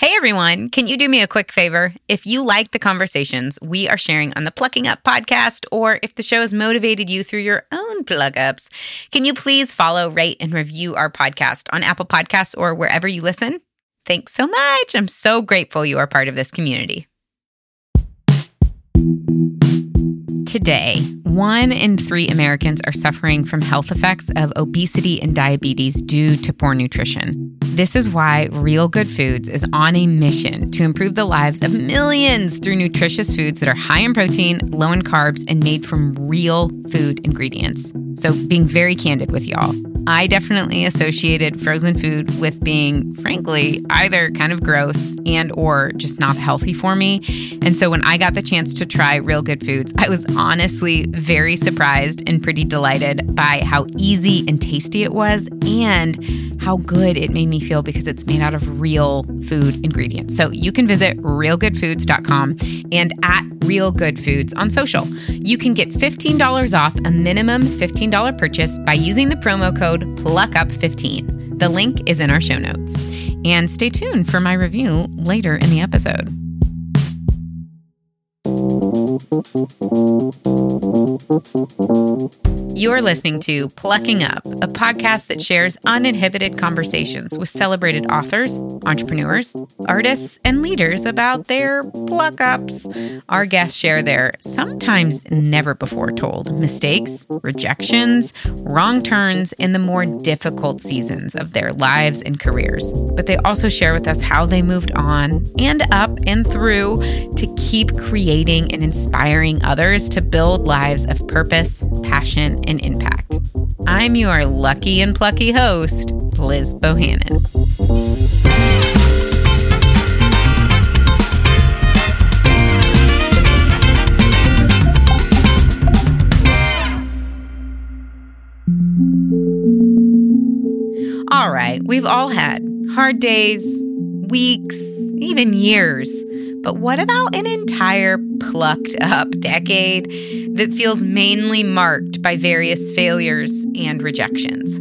Hey everyone, can you do me a quick favor? If you like the conversations we are sharing on the Plucking Up podcast, or if the show has motivated you through your own pluck ups, can you please follow, rate, and review our podcast on Apple Podcasts or wherever you listen? Thanks so much. I'm so grateful you are part of this community. Today, one in three Americans are suffering from health effects of obesity and diabetes due to poor nutrition. This is why Real Good Foods is on a mission to improve the lives of millions through nutritious foods that are high in protein, low in carbs, and made from real food ingredients. So, being very candid with y'all, I definitely associated frozen food with being frankly either kind of gross and or just not healthy for me. And so when I got the chance to try Real Good Foods, I was honestly very surprised and pretty delighted by how easy and tasty it was and how good it made me feel because it's made out of real food ingredients. So you can visit realgoodfoods.com and at Real Good Foods on social. You can get $15 off a minimum $15 purchase by using the promo code PLUCKUP15. The link is in our show notes. And stay tuned for my review later in the episode. You're listening to Plucking Up, a podcast that shares uninhibited conversations with celebrated authors, entrepreneurs, artists, and leaders about their pluck ups. Our guests share their sometimes never before told mistakes, rejections, wrong turns, and the more difficult seasons of their lives and careers. But they also share with us how they moved on and up and through to keep creating and inspiring others to build lives of purpose, passion, and impact. I'm your lucky and plucky host, Liz Bohannon. All right, we've all had hard days, weeks, even years. But what about an entire plucked up decade that feels mainly marked by various failures and rejections?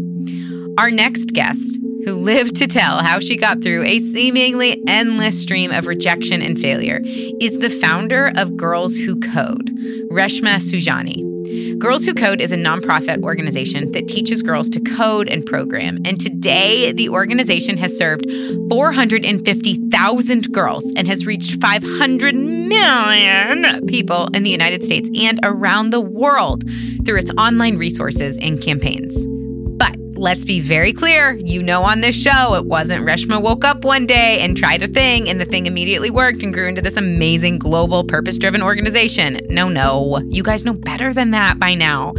Our next guest, who lived to tell how she got through a seemingly endless stream of rejection and failure, is the founder of Girls Who Code, Reshma Saujani. Girls Who Code is a nonprofit organization that teaches girls to code and program. And today, the organization has served 450,000 girls and has reached 500 million people in the United States and around the world through its online resources and campaigns. Let's be very clear you know, on this show, it wasn't Reshma woke up one day and tried a thing, and the thing immediately worked and grew into this amazing global purpose driven organization. No, no, you guys know better than that by now.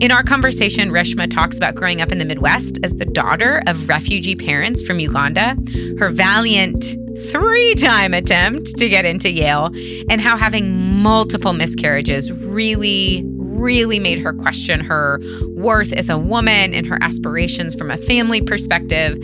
In our conversation, Reshma talks about growing up in the Midwest as the daughter of refugee parents from Uganda, her valiant three time attempt to get into Yale, and how having multiple miscarriages really really made her question her worth as a woman and her aspirations from a family perspective.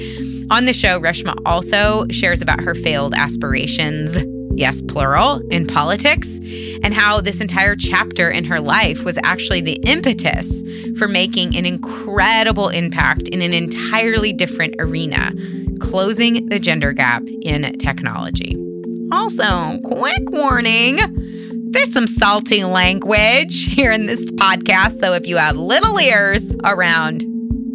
On the show, Reshma also shares about her failed aspirations, yes, plural, in politics, and how this entire chapter in her life was actually the impetus for making an incredible impact in an entirely different arena, closing the gender gap in technology. Also, quick warning there's some salty language here in this podcast. So if you have little ears around,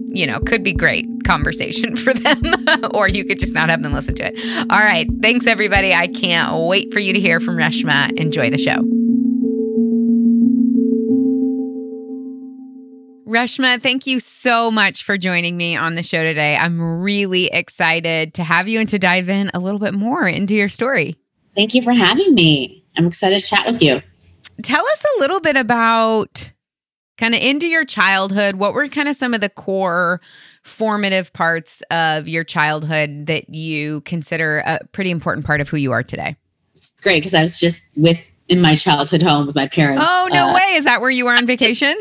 you know, could be great conversation for them, or you could just not have them listen to it. All right. Thanks, everybody. I can't wait for you to hear from Reshma. Enjoy the show. Reshma, thank you so much for joining me on the show today. I'm really excited to have you and to dive in a little bit more into your story. Thank you for having me. I'm excited to chat with you. Tell us a little bit about kind of into your childhood. What were kind of some of the core formative parts of your childhood that you consider a pretty important part of who you are today? It's great because I was just with in my childhood home with my parents. Oh, no uh, way. Is that where you were on vacation?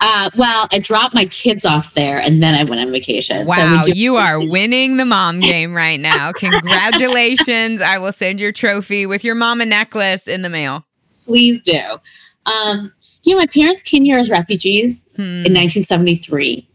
Uh, well, I dropped my kids off there and then I went on vacation. Wow, so you are winning the mom game right now. Congratulations. I will send your trophy with your mama necklace in the mail. Please do. Um, you know, my parents came here as refugees hmm. in 1973.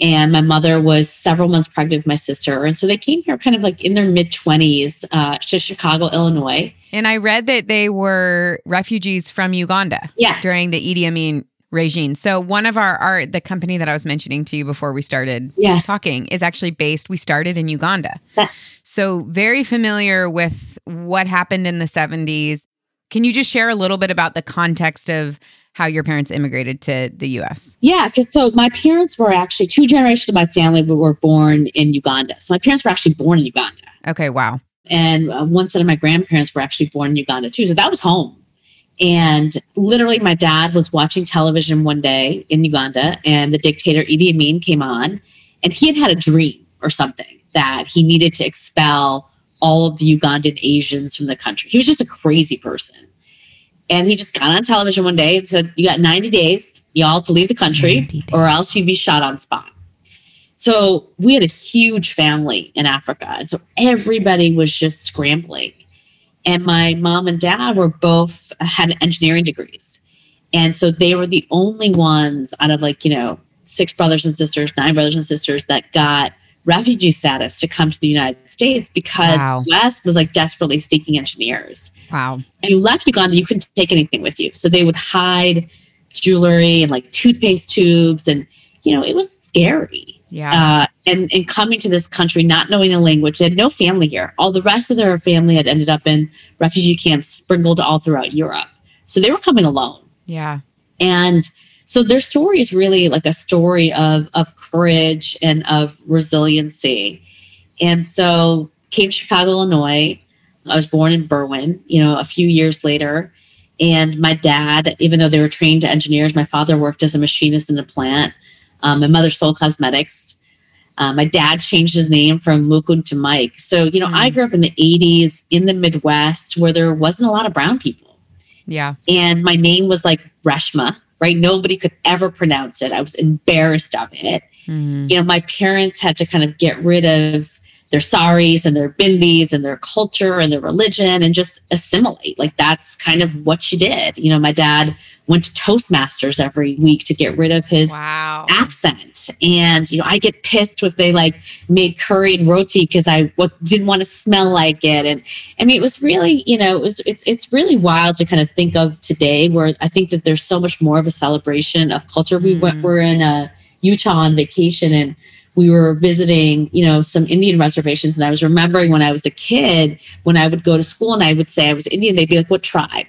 And my mother was several months pregnant with my sister. And so they came here kind of like in their mid 20s uh, to Chicago, Illinois. And I read that they were refugees from Uganda Yeah. during the Idi Amin regime. So one of our art, the company that I was mentioning to you before we started Yeah. talking, is actually based. We started in Uganda, so very familiar with what happened in the seventies. Can you just share a little bit about the context of how your parents immigrated to the U.S.? Yeah, because so my parents were actually two generations of my family were born in Uganda. So my parents were actually born in Uganda. Okay, wow. and uh, one set of my grandparents were actually born in Uganda too. So that was home. And literally, my dad was watching television one day in Uganda, and the dictator Idi Amin came on, and he had had a dream or something that he needed to expel all of the Ugandan Asians from the country. He was just a crazy person. And he just got on television one day and said, You got 90 days, y'all, to leave the country, or else you'd be shot on spot. So we had a huge family in Africa. And so everybody was just scrambling. And my mom and dad were both had engineering degrees. And so they were the only ones out of like, you know, six brothers and sisters, nine brothers and sisters that got refugee status to come to the United States because Wow. the West was like desperately seeking engineers Wow. and you left Uganda, you couldn't take anything with you. So they would hide jewelry and like toothpaste tubes, and you know it was scary. Yeah. Uh, and and coming to this country, not knowing the language, they had no family here. All the rest of their family had ended up in refugee camps sprinkled all throughout Europe. So they were coming alone. yeah. And so their story is really like a story of of courage and of resiliency. And so came to Chicago, Illinois. I was born in Berwyn, you know, a few years later. And my dad, even though they were trained engineers, my father worked as a machinist in a plant. Um, my mother sold cosmetics. Uh, my dad changed his name from Mukund to Mike. So, you know, I grew up in the 80s in the Midwest where there wasn't a lot of brown people Yeah. and my name was like Reshma, right? Nobody could ever pronounce it. I was embarrassed of it. Mhm. You know, my parents had to kind of get rid of their saris and their bindis and their culture and their religion and just assimilate. Like that's kind of what she did. You know, my dad went to Toastmasters every week to get rid of his Wow. accent. And, you know, I get pissed if they like made curry and roti because I w- didn't want to smell like it. And I mean, it was really, you know, it was, it's, it's really wild to kind of think of today where I think that there's so much more of a celebration of culture. We went, Mhm. we're in uh, Utah on vacation and we were visiting, you know, some Indian reservations. And I was remembering when I was a kid, when I would go to school and I would say I was Indian, they'd be like, what tribe?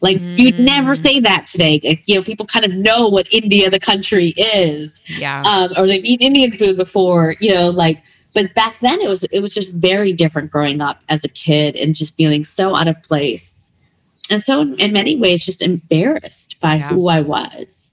Like you'd never Mm. say that today. Like, you know, people kind of know what India, the country, is, Yeah. um, or they've eaten Indian food before. You know, like. But back then, it was it was just very different growing up as a kid and just feeling so out of place, and so in, in many ways just embarrassed by Yeah. who I was.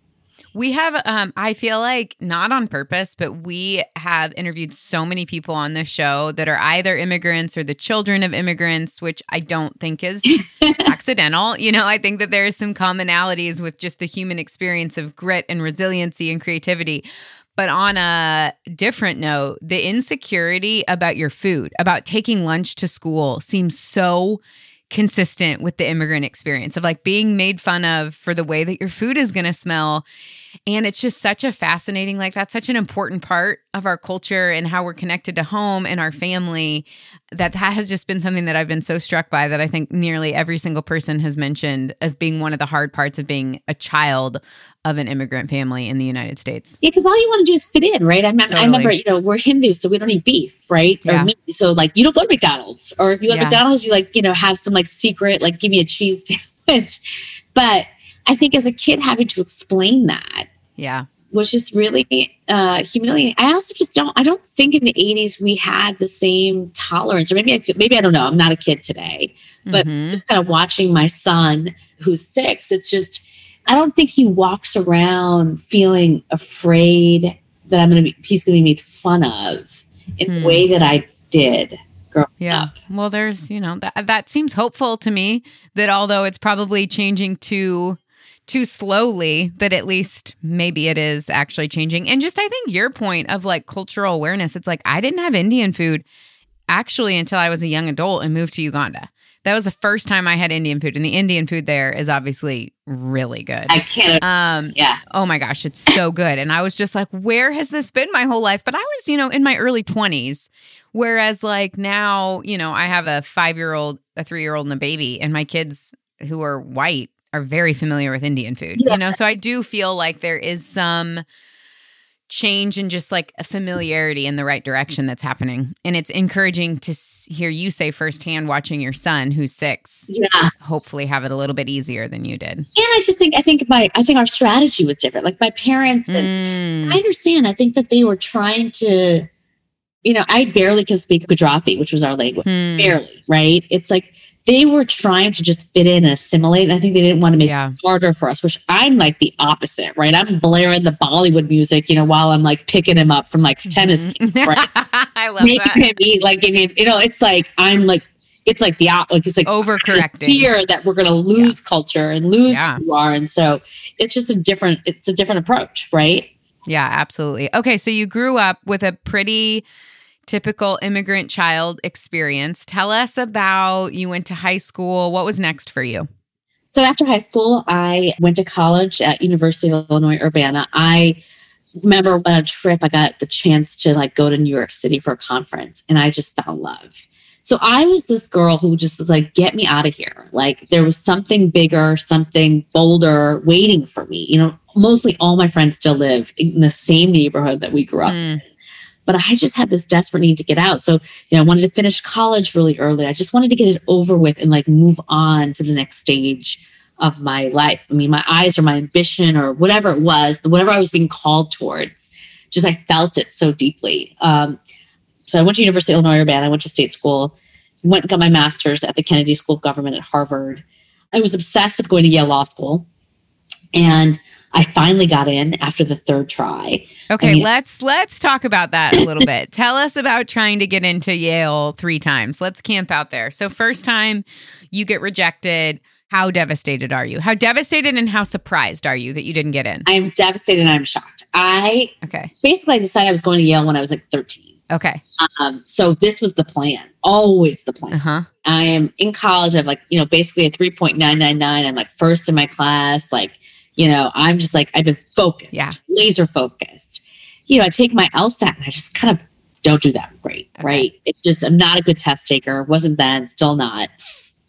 We have, um, I feel like not on purpose, but we have interviewed so many people on this show that are either immigrants or the children of immigrants, which I don't think is accidental. You know, I think that there is some commonalities with just the human experience of grit and resiliency and creativity. But on a different note, the insecurity about your food, about taking lunch to school seems so consistent with the immigrant experience of like being made fun of for the way that your food is going to smell. And it's just such a fascinating, like, that's such an important part of our culture and how we're connected to home and our family. That that has just been something that I've been so struck by that I think nearly every single person has mentioned of being one of the hard parts of being a child of an immigrant family in the United States. Yeah, because all you want to do is fit in, right? I, mem- I remember, you know, we're Hindus, so we don't eat beef, right? Or Yeah. meat. So, like, you don't go to McDonald's, or if you go to Yeah. McDonald's, you like, you know, have some like secret, like, give me a cheese sandwich. But I think as a kid, having to explain that Yeah. was just really uh, humiliating. I also just don't. I don't think in the '80s we had the same tolerance, or maybe I feel, maybe I don't know. I'm not a kid today, but Mhm. just kind of watching my son who's six. It's just I don't think he walks around feeling afraid that I'm going to be he's going to be made fun of in Hmm. the way that I did growing Yeah. up. Well, there's, you know, that that seems hopeful to me that although it's probably changing too too slowly, that at least maybe it is actually changing. And just I think your point of like cultural awareness, it's like I didn't have Indian food actually until I was a young adult and moved to Uganda. That was the first time I had Indian food, and the Indian food there is obviously really good. I can't. Um, yeah. Oh my gosh, it's so good. And I was just like, where has this been my whole life? But I was, you know, in my early 20s. Whereas, like now, you know, I have a five year old, a three year old, and a baby, and my kids who are white are very familiar with Indian food, Yeah. you know? So I do feel like there is some change and just like a familiarity in the right direction that's happening. And it's encouraging to hear you say firsthand, watching your son who's six, Yeah. hopefully have it a little bit easier than you did. And I just think I think my I think our strategy was different. Like my parents and Mm. I understand. I think that they were trying to, you know, I barely can speak Gujarati, which was our language. Hmm. Barely, right? It's like they were trying to just fit in and assimilate. And I think they didn't want to make Yeah. it harder for us, which I'm like the opposite, right? I'm blaring the Bollywood music, you know, while I'm like picking him up from like tennis Mhm. right? I love making that. him eat like and you know it's like i'm like it's like the like it's like Overcorrecting. fear that we're going to lose culture and lose Yeah. who we are and so it's just a different it's a different approach right Yeah, absolutely. Okay, so you grew up with a pretty typical immigrant child experience. Tell us about you went to high school. What was next for you? so after high school i went to college at university of illinois urbana i remember on a trip i got the chance to like go to new york city for a conference and i just fell in love so i was this girl who just was like get me out of here like there was something bigger something bolder waiting for me you know mostly all my friends still live in the same neighborhood that we grew up Mm, but I just had this desperate need to get out. So, you know, I wanted to finish college really early. I just wanted to get it over with and like move on to the next stage of my life. I mean, my eyes or my ambition or whatever it was, whatever I was being called towards, just I felt it so deeply. Um, so I went to University of Illinois Urbana. I went to state school, went and got my master's at the Kennedy School of Government at Harvard. I was obsessed with going to Yale Law School. And I finally got in after the third try. Okay, I mean- let's let's talk about that a little bit. Tell us about trying to get into Yale 3 times. Let's camp out there. So first time you get rejected, how devastated are you? How devastated and how surprised are you that you didn't get in? I'm devastated and I'm shocked. I Okay. basically I decided I was going to Yale when I was like 13. Okay. Um, so this was the plan, always the plan. Uh-huh. I am in college. I have like, you know, basically a 3.999. I'm like first in my class. Like, you know, I'm just like, I've been focused, Yeah. laser focused. You know, I take my LSAT and I just kind of don't do that great, Okay. right? It just, I'm not a good test taker. Wasn't then, still not.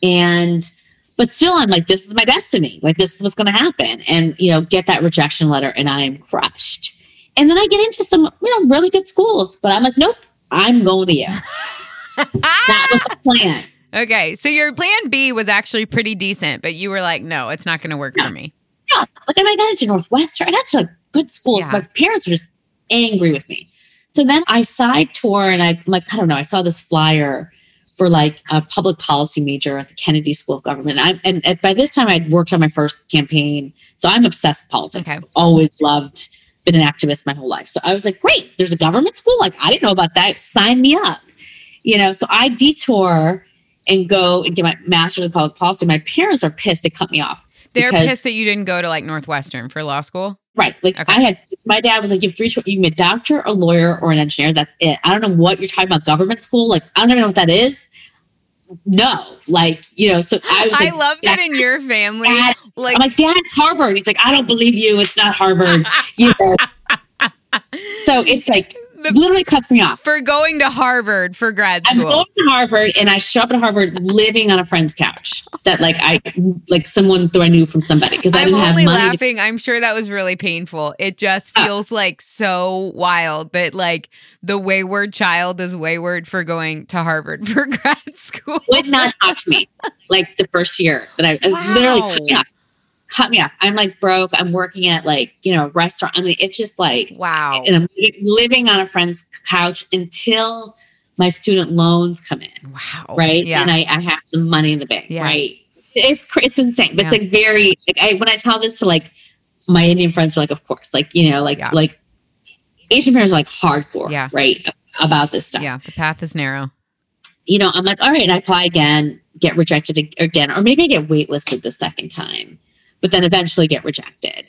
And, but still, I'm like, this is my destiny. Like, this is what's going to happen. And, you know, get that rejection letter and I am crushed. And then I get into some, you know, really good schools, but I'm like, nope, I'm going to Yale. That was the plan. okay. So your plan B was actually pretty decent, but you were like, no, it's not going to work for me. Yeah, like I got into Northwestern. I got to like good schools. Yeah. My parents are just angry with me. So then I side tour and I, I'm like, I don't know. I saw this flyer for like a public policy major at the Kennedy School of Government. I'm, and, and by this time, I'd worked on my first campaign. So I'm obsessed with politics. Okay. I've always loved, been an activist my whole life. So I was like, great, there's a government school. Like, I didn't know about that. Sign me up. You know, so I detour and go and get my master's in public policy. My parents are pissed. They cut me off. They're because- pissed that you didn't go to like Northwestern for law school. Right. Like Okay. I had, my dad was like, you have three choices. You can be a doctor, a lawyer, or an engineer. That's it. I don't know what you're talking about government school. Like, I don't even know what that is. No. Like, you know, so I was I like, love that in your family. Dad, Like, I'm like, Dad, Harvard. He's like, I don't believe you. It's not Harvard. you know? So it's like, the, literally cuts me off. for going to Harvard for grad school. I'm going to Harvard and I show up at Harvard living on a friend's couch that like I, like someone who I knew from somebody because I I'm didn't have only money. to- laughing. I'm sure that was really painful. It just Oh. feels like so wild that like the wayward child is wayward for going to Harvard for grad school. would not talk to me like the first year that I Wow. literally cut me off. Cut me off. I'm like broke. I'm working at like, you know, a restaurant. I mean, it's just like, Wow. and I'm living on a friend's couch until my student loans come in, Wow. right? Yeah. And I, I have the money in the bank, Yeah. right? It's it's insane, but it's like very. Like I, when I tell this to like my Indian friends, are like, of course, like you know, like Yeah. like Asian parents are like hardcore, Yeah. right, about this stuff yeah. The path is narrow. you know, I'm like, all right, and I apply again, get rejected again, or maybe I get waitlisted the second time, but then eventually get rejected.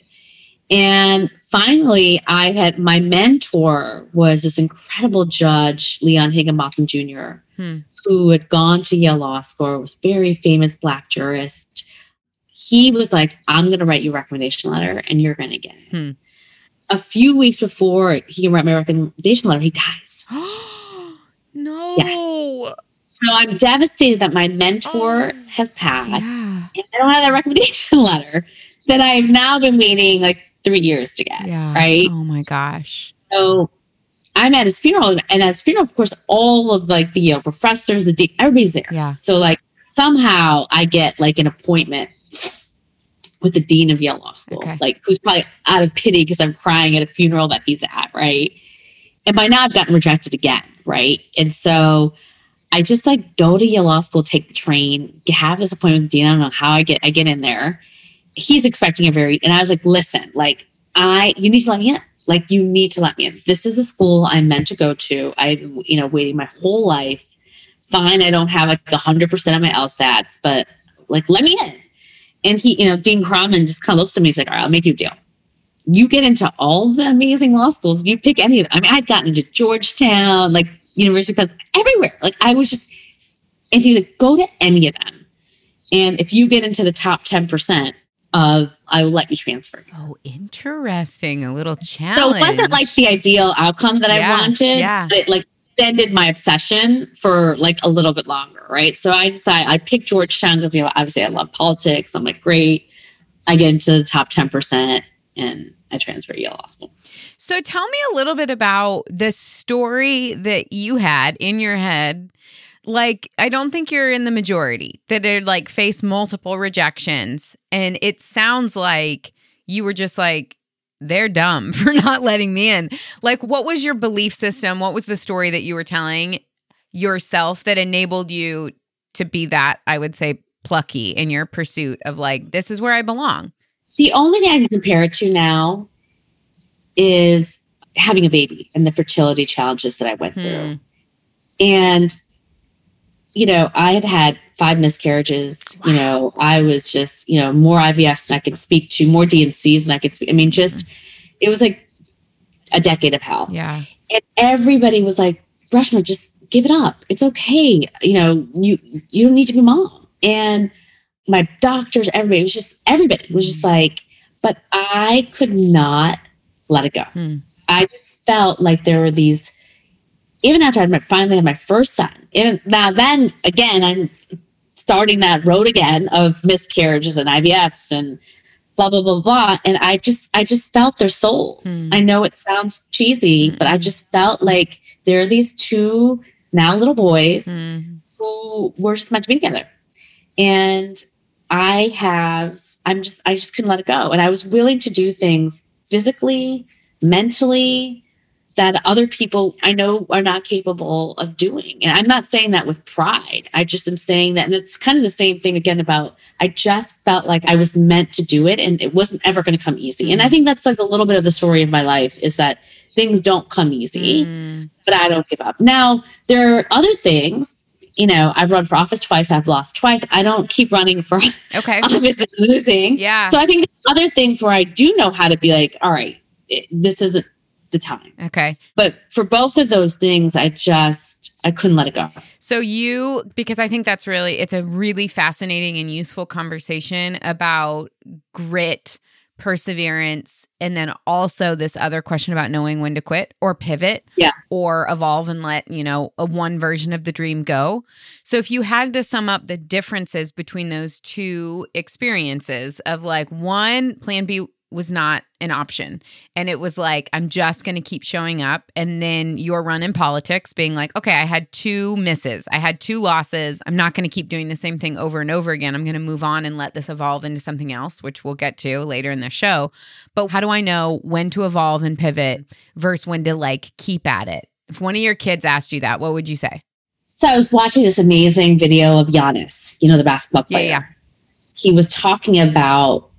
And finally, I had my mentor was this incredible judge, Leon Higginbotham Jr., Hmm. who had gone to Yale Law School, was very famous black jurist. He was like, I'm going to write you a recommendation letter and you're going to get it. Hmm. A few weeks before he wrote my recommendation letter, he dies. no. So I'm devastated that my mentor Oh. has passed. Yeah. And I don't have that recommendation letter that I've now been waiting like three years to get. Yeah. Right. Oh my gosh. So I'm at his funeral, and at his funeral, of course, all of like the Yale professors, the dean, everybody's there. Yeah. So like somehow I get like an appointment with the dean of Yale Law School, Okay. like who's probably out of pity because I'm crying at a funeral that he's at, right? And by now I've gotten rejected again, right? And so I just like go to Yale Law School, take the train, have this appointment with dean. I don't know how I get I get in there. He's expecting a very, and I was like, listen, like I, you need to let me in. Like you need to let me in. This is a school I'm meant to go to. I've, you know, waiting my whole life. Fine, I don't have like hundred percent of my LSATs, but like let me in. And he, you know, Dean Kronman just kind of looks at me. He's like, all right, I'll make you a deal. You get into all the amazing law schools. You pick any of them. I mean, I'd gotten into Georgetown, like University of Pennsylvania, everywhere. Like I was just, and he's like, go to any of them. And if you get into the top 10% of, I will let you transfer. Oh, interesting. A little challenge. So it wasn't like the ideal outcome that Yeah, I wanted, yeah. but it like extended my obsession for like a little bit longer, right? So I decided I picked Georgetown because you know obviously I love politics. I'm like, great. I get into the top 10% and I transfer to Yale Law School. So tell me a little bit about the story that you had in your head. Like, I don't think you're in the majority that are like face multiple rejections. And it sounds like you were just like, they're dumb for not letting me in. Like, what was your belief system? What was the story that you were telling yourself that enabled you to be that, I would say, plucky in your pursuit of like, this is where I belong? The only thing I can compare it to now is having a baby and the fertility challenges that I went Hmm. through. And, you know, I had had five miscarriages. You know, I was just, you know, more IVFs than I could speak to, more D&Cs than I could speak. I mean, just, it was like a decade of hell. Yeah. And everybody was like, Reshma, just give it up. It's okay. You know, you you don't need to be mom. And my doctors, everybody was just everybody was just like, but I could not let it go. Hmm. I just felt like there were these, even after I had my, finally had my first son, even now then again, I'm starting that road again of miscarriages and IVFs and blah blah blah blah. And I just I just felt their souls. Hmm. I know it sounds cheesy, but I just felt like there are these two now little boys Mm. who were just meant to be together. And I have, I'm just, I just couldn't let it go. And I was willing to do things physically, mentally, that other people I know are not capable of doing. And I'm not saying that with pride. I just am saying that, and it's kind of the same thing again about I just felt like I was meant to do it and it wasn't ever going to come easy. And I think that's like a little bit of the story of my life is that things don't come easy Mm. but I don't give up. Now, there are other things. You know, I've run for office twice, I've lost twice. I don't keep running for Okay. office and losing. Yeah. So I think there's other things where I do know how to be like, all right, it, this isn't the time. Okay. But for both of those things, I just, I couldn't let it go. So you because I think that's really it's a really fascinating and useful conversation about grit, perseverance, and then also this other question about knowing when to quit or pivot Yeah. or evolve and let, you know, a one version of the dream go. So if you had to sum up the differences between those two experiences of like one plan B was not an option. And it was like i'm just going to keep showing up. And then your run in politics being like okay i had two misses. I had two losses. I'm not going to keep doing the same thing over and over again. I'm going to move on and let this evolve into something else which we'll get to later in the show. But how do i know when to evolve and pivot versus when to like keep at it? If one of your kids asked you that what would you say? So I was watching this amazing video of Giannis, you know, the basketball Yeah, player. yeah. He was talking about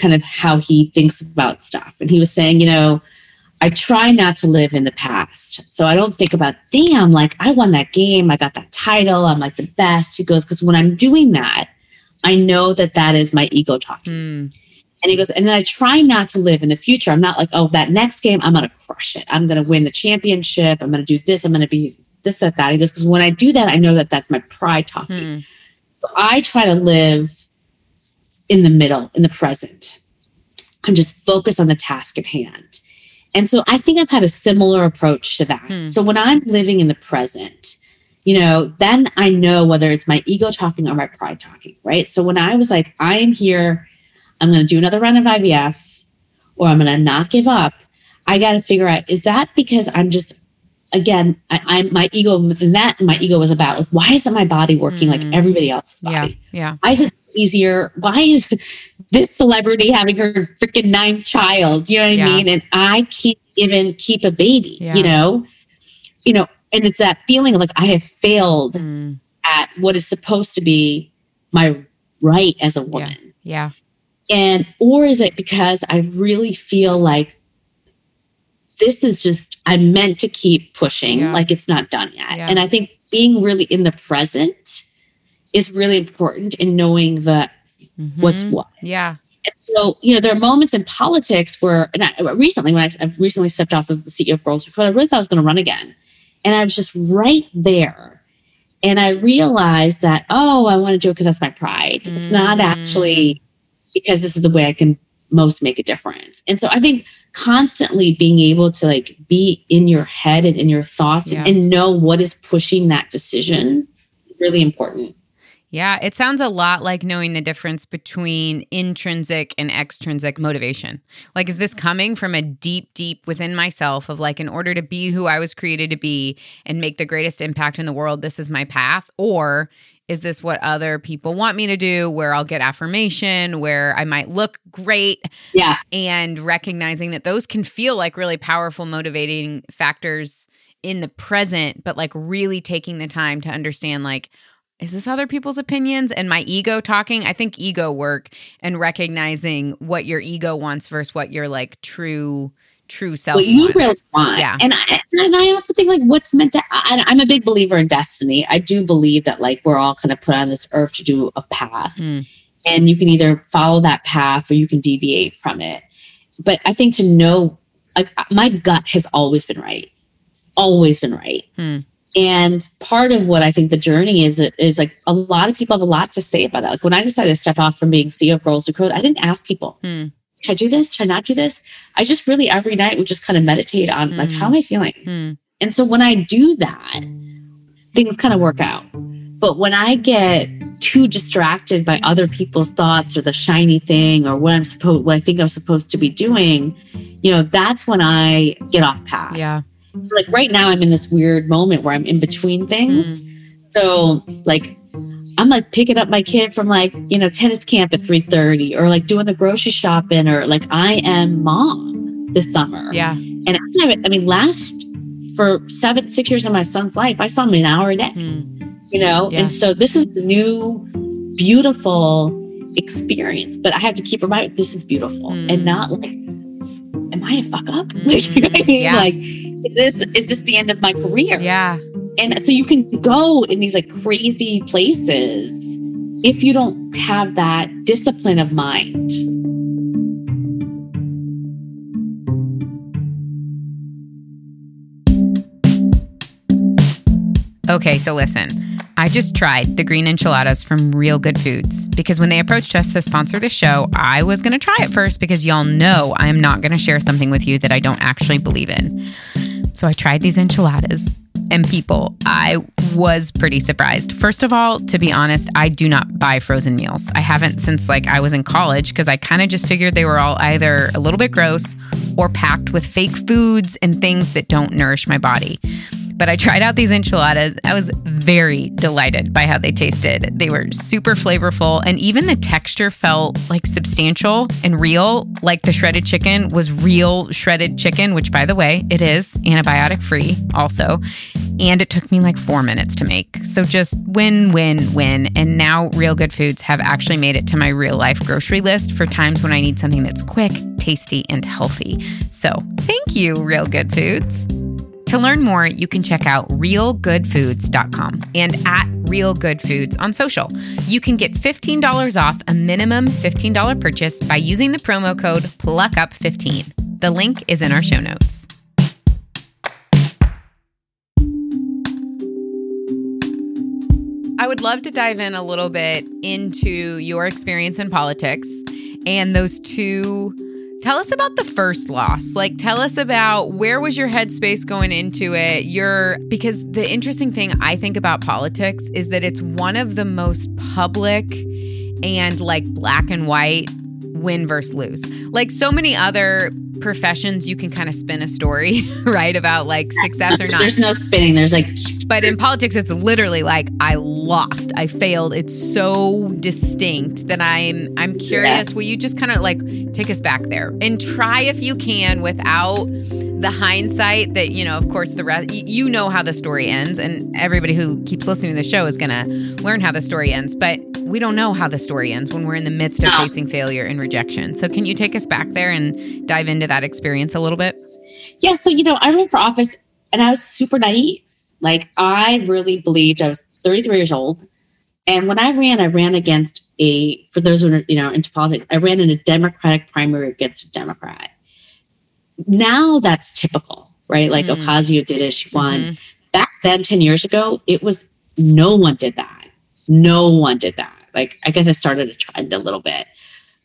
kind of how he thinks about stuff. And he was saying, you know, I try not to live in the past. So I don't think about, damn, like I won that game. I got that title. I'm like the best. He goes, because when I'm doing that, I know that that is my ego talking. Hmm. And he goes, and then I try not to live in the future. I'm not like, oh, that next game, I'm going to crush it. I'm going to win the championship. I'm going to do this. I'm going to be this, that, that. He goes, because when I do that, I know that that's my pride talking. Hmm. So I try to live in the middle, in the present, and just focus on the task at hand. And so I think I've had a similar approach to that. Hmm. So when I'm living in the present, you know, then I know whether it's my ego talking or my pride talking, right? So when I was like, I am here, I'm going to do another round of IVF, or I'm going to not give up, I got to figure out is that because I'm just, again, I, I'm my ego, and that my ego was about like, why isn't my body working Mhm. like everybody else's Yeah. body? Yeah. Why is it easier? Why is this celebrity having her freaking ninth child? You know what Yeah. I mean? And I can't even keep a baby, Yeah. you know? You know, and it's that feeling of like I have failed Hmm. at what is supposed to be my right as a woman. Yeah. And or is it because I really feel like this is just I'm meant to keep pushing, Yeah. like it's not done yet. Yeah. And I think being really in the present is really important in knowing that what's Mhm. what. Yeah. And so, you know, there are moments in politics where, and I, recently, when I, I've recently stepped off of the CEO of Girls Code, I really thought I was going to run again. And I was just right there. And I realized that, oh, I want to do it because that's my pride. It's not Mm. actually because this is the way I can most make a difference. And so I think constantly being able to like be in your head and in your thoughts Yeah. and know what is pushing that decision is really important. Yeah, it sounds a lot like knowing the difference between intrinsic and extrinsic motivation. Like, is this coming from a deep, deep within myself of like, in order to be who I was created to be and make the greatest impact in the world, this is my path? Or is this what other people want me to do, where I'll get affirmation, where I might look great, Yeah. and recognizing that those can feel like really powerful motivating factors in the present but like really taking the time to understand like is this other people's opinions and my ego talking i think ego work and recognizing what your ego wants versus what your like true true self what you wants. really want. Yeah. And I, and I also think like what's meant to, I, I'm a big believer in destiny. I do believe that like we're all kind of put on this earth to do a path Mm. and you can either follow that path or you can deviate from it. But I think to know, like my gut has always been right, always been right. Hmm. And part of what I think the journey is is like a lot of people have a lot to say about that. Like when I decided to step off from being CEO of Girls Who Code, I didn't ask people Hmm. should I do this? Should I not do this? I just really every night would just kind of meditate on like, Mm. how am I feeling? Hmm. And so when I do that, things kind of work out. But when I get too distracted by other people's thoughts or the shiny thing or what I'm supposed, what I think I'm supposed to be doing, you know, that's when I get off path. yeah Like right now, I'm in this weird moment where I'm in between things. So like I'm like picking up my kid from like, you know, tennis camp at 3:30 or like doing the grocery shopping or like I am mom this summer. yeah And I haven't, I mean, last for seven, six years of my son's life, I saw him an hour a day, Hmm. you know? Yeah. And so this is a new, beautiful experience. But I have to keep reminding this is beautiful Mm. and not like, am I a fuck up? Like, you know I mm-hmm. mean? Yeah. Like, is this is this the end of my career? yeah And so you can go in these like crazy places if you don't have that discipline of mind. Okay, so listen. I just tried the green enchiladas from Real Good Foods because when they approached us to sponsor the show, I was going to try it first because y'all know I am not going to share something with you that I don't actually believe in. So I tried these enchiladas, and people, I was pretty surprised. First of all, to be honest, I do not buy frozen meals. I haven't since like I was in college because I kind of just figured they were all either a little bit gross or packed with fake foods and things that don't nourish my body but I tried out these enchiladas. I was very delighted by how they tasted. They were super flavorful, and even the texture felt like substantial and real, like the shredded chicken was real shredded chicken, which, by the way, it is antibiotic free also. And it took me like four minutes to make. So just win, win, win. And now Real Good Foods have actually made it to my real life grocery list for times when I need something that's quick, tasty, and healthy. So thank you, Real Good Foods. To learn more, you can check out realgoodfoods.com and at Real Good Foods on social. You can get $15 off a minimum $15 purchase by using the promo code PLUCKUP15. The link is in our show notes. I would love to dive in a little bit into your experience in politics and those two. Tell us about the first loss. Like, tell us about where was your headspace going into it? Your because the interesting thing I think about politics is that it's one of the most public and like black and white win versus lose. Like so many other professions, you can kind of spin a story, right? About like success or not. There's no spinning. There's like, but in politics, it's literally like I lost, I failed. It's so distinct that I'm I'm curious. Yeah. Will you just kind of like take us back there and try if you can without the hindsight that you know of course the rest you know how the story ends and everybody who keeps listening to the show is going to learn how the story ends but we don't know how the story ends when we're in the midst of no. facing failure and rejection so can you take us back there and dive into that experience a little bit yeah so you know i ran for office and i was super naive like i really believed i was 33 years old and when i ran i ran against a for those who are you know into politics i ran in a democratic primary against a democrat now that's typical, right? Like mm. Ocasio did it, she won. Mm-hmm. Back then, 10 years ago, it was no one did that. No one did that. Like, I guess I started a trend a little bit.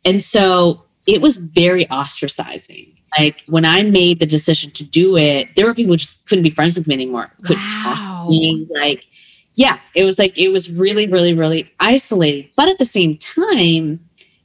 And so it was very ostracizing. Like when I made the decision to do it, there were people who just couldn't be friends with me anymore. Couldn't wow. talk to me. Like, yeah, it was like it was really, really, really isolating. But at the same time,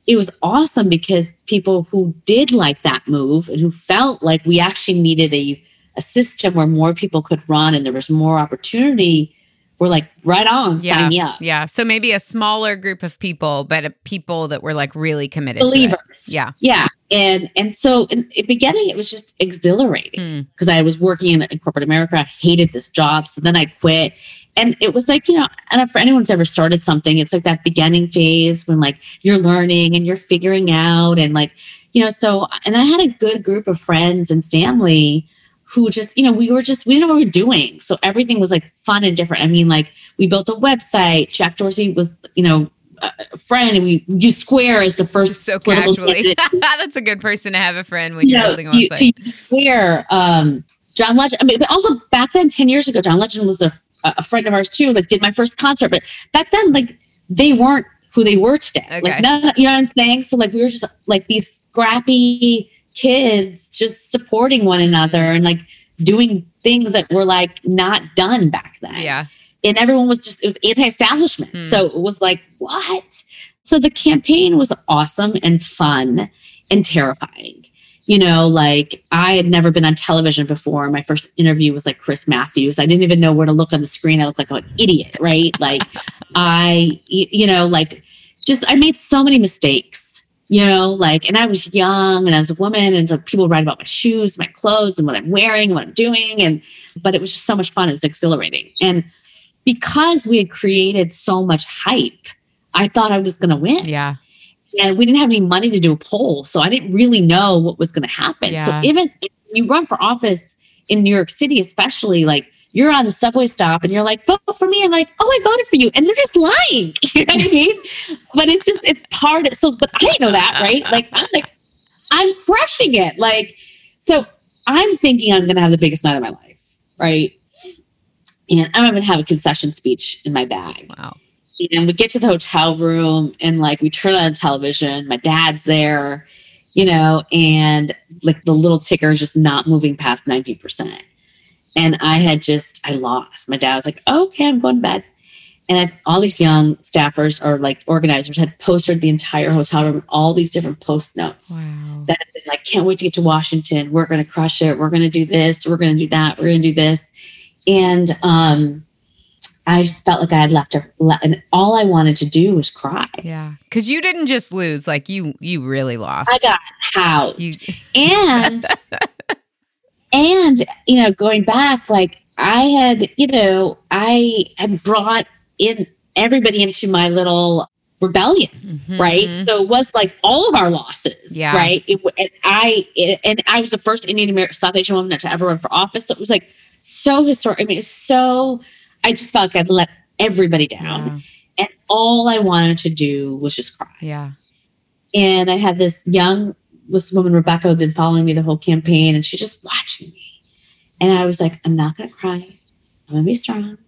it was awesome because people who did like that move and who felt like we actually needed a, a system where more people could run and there was more opportunity were like right on. Yeah, sign me up. Yeah. So maybe a smaller group of people but people that were like really committed believers. Yeah. Yeah. And and so in the beginning it was just exhilarating because hmm. i was working in, in corporate america. I hated this job. So then i quit. And it was like you know and for anyone who's ever started something it's like that beginning phase when like you're learning and you're figuring out and like you know so and i had a good group of friends and family who just you know we were just we didn't know what we were doing so everything was like fun and different i mean like we built a website jack dorsey was you know a friend and we use Square as the first so casually. That's a good person to have a friend when you you're know, building a website. You, to use Square, um, John Legend. I mean, but also back then, ten years ago, John Legend was a a friend of ours too, like did my first concert. But back then, like they weren't who they were today. Okay. Like, none, you know what I'm saying? So like we were just like these scrappy kids just supporting one another and like doing things that were like not done back then. Yeah. And everyone was just, it was anti establishment. Hmm. So it was like, what? So the campaign was awesome and fun and terrifying you know, like I had never been on television before. My first interview was like Chris Matthews. I didn't even know where to look on the screen. I looked like an idiot, right? like I, you know, like just I made so many mistakes, you know, like, and I was young and I was a woman, and so people write about my shoes, my clothes, and what I'm wearing, what I'm doing, and but it was just so much fun. It was exhilarating, and because we had created so much hype, I thought I was going to win. Yeah and we didn't have any money to do a poll. So I didn't really know what was going to happen. Yeah. So even if you run for office in New York City, especially like you're on the subway stop and you're like, vote for me. And like, oh, I voted for you. And they're just lying. You know what I mean? But it's just, it's hard. So, but I didn't know that, right? Like, I'm like, I'm crushing it. Like, so I'm thinking I'm going to have the biggest night of my life, right? And I'm going to have a concession speech in my bag. Wow and we get to the hotel room and like we turn on the television my dad's there you know and like the little ticker is just not moving past 90% and i had just i lost. My dad was like oh, okay i'm going to bed. And all these young staffers or like organizers had posted the entire hotel room all these different post notes wow. that had been like can't wait to get to washington. We're going to crush it. We're going to do this. We're going to do that. We're going to do this. And um I just felt like I had left, her, and all I wanted to do was cry. Yeah, because you didn't just lose; like you, you really lost. I got housed, you- and and you know, going back, like I had, you know, I had brought in everybody into my little rebellion, mm-hmm. right? So it was like all of our losses, yeah. right? It, and I it, and I was the first Indian American South Asian woman to ever run for office. So it was like so historic. I mean, it's so I just felt like I'd let everybody down. Yeah. And all I wanted to do was just cry. Yeah. And I had this young, this woman, Rebecca, had been following me the whole campaign, and she just watched me. And I was like, I'm not going to cry. I'm going to be strong.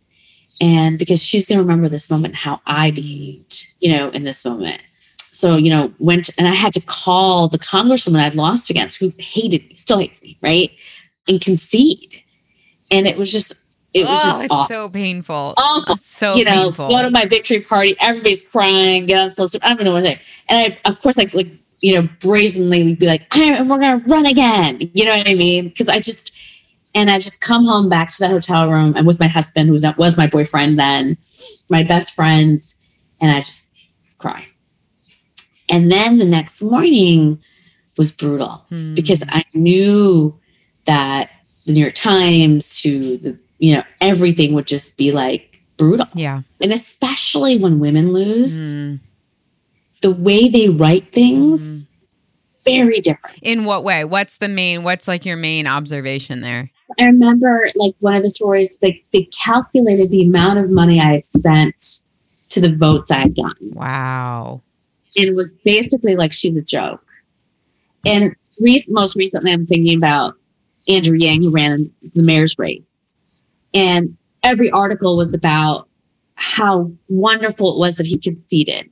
And because she's going to remember this moment, how I behaved, you know, in this moment. So, you know, went and I had to call the congresswoman I'd lost against who hated me, still hates me, right? And concede. And it was just, it was oh, just it's awful. so painful. Awful. It's so you know, painful. go to my victory party, everybody's crying, get on social, I don't know what to say. And I, of course, like, like, you know, brazenly be like, "I- we're going to run again. You know what I mean? Because I just, and I just come home back to the hotel room and with my husband, who was, was my boyfriend then, my best friends, and I just cry. And then the next morning was brutal Hmm. because I knew that the New York Times to the, you know, everything would just be like brutal. yeah. And especially when women lose, Hmm. The way they write things, mm. very different. In what way? What's the main, what's like your main observation there? I remember like one of the stories, like they calculated the amount of money I had spent to the votes I had gotten. Wow. And it was basically like she's a joke. And re- most recently, I'm thinking about Andrew Yang, who ran the mayor's race. And every article was about how wonderful it was that he conceded.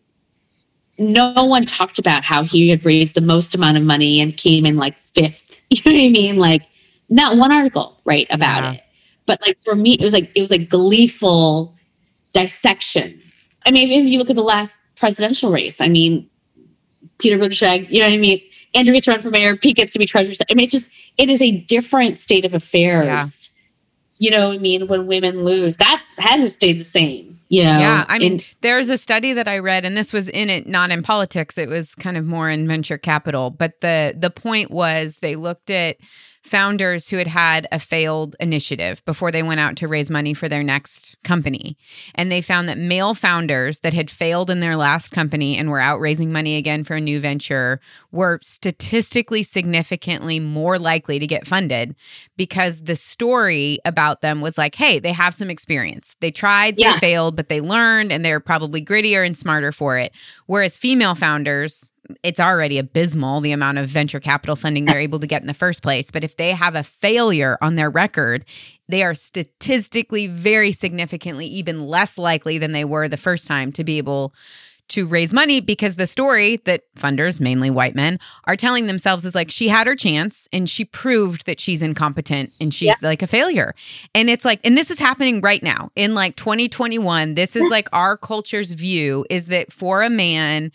No one talked about how he had raised the most amount of money and came in like fifth. You know what I mean? Like, not one article, right, about Yeah. it. But like for me, it was like it was like gleeful dissection. I mean, if you look at the last presidential race, I mean, Peter Buttigieg, you know what I mean? Andrew gets run for mayor, Pete gets to be treasurer. I mean, it's just it is a different state of affairs. Yeah. You know what I mean? When women lose, that hasn't stayed the same. You know? Yeah, I mean, And- there's a study that I read, and this was in it, not in politics. It was kind of more in venture capital. But the the point was they looked at founders who had had a failed initiative before they went out to raise money for their next company, and they found that male founders that had failed in their last company and were out raising money again for a new venture were statistically significantly more likely to get funded because the story about them was like, hey, they have some experience. They tried, Yeah. they failed, but they learned and they're probably grittier and smarter for it. Whereas female founders, it's already abysmal the amount of venture capital funding they're able to get in the first place. But if they have a failure on their record, they are statistically very significantly even less likely than they were the first time to be able to raise money because the story that funders, mainly white men, are telling themselves is like she had her chance and she proved that she's incompetent and she's Yeah. like a failure. And it's like, and this is happening right now in like 2021. This is like our culture's view is that for a man,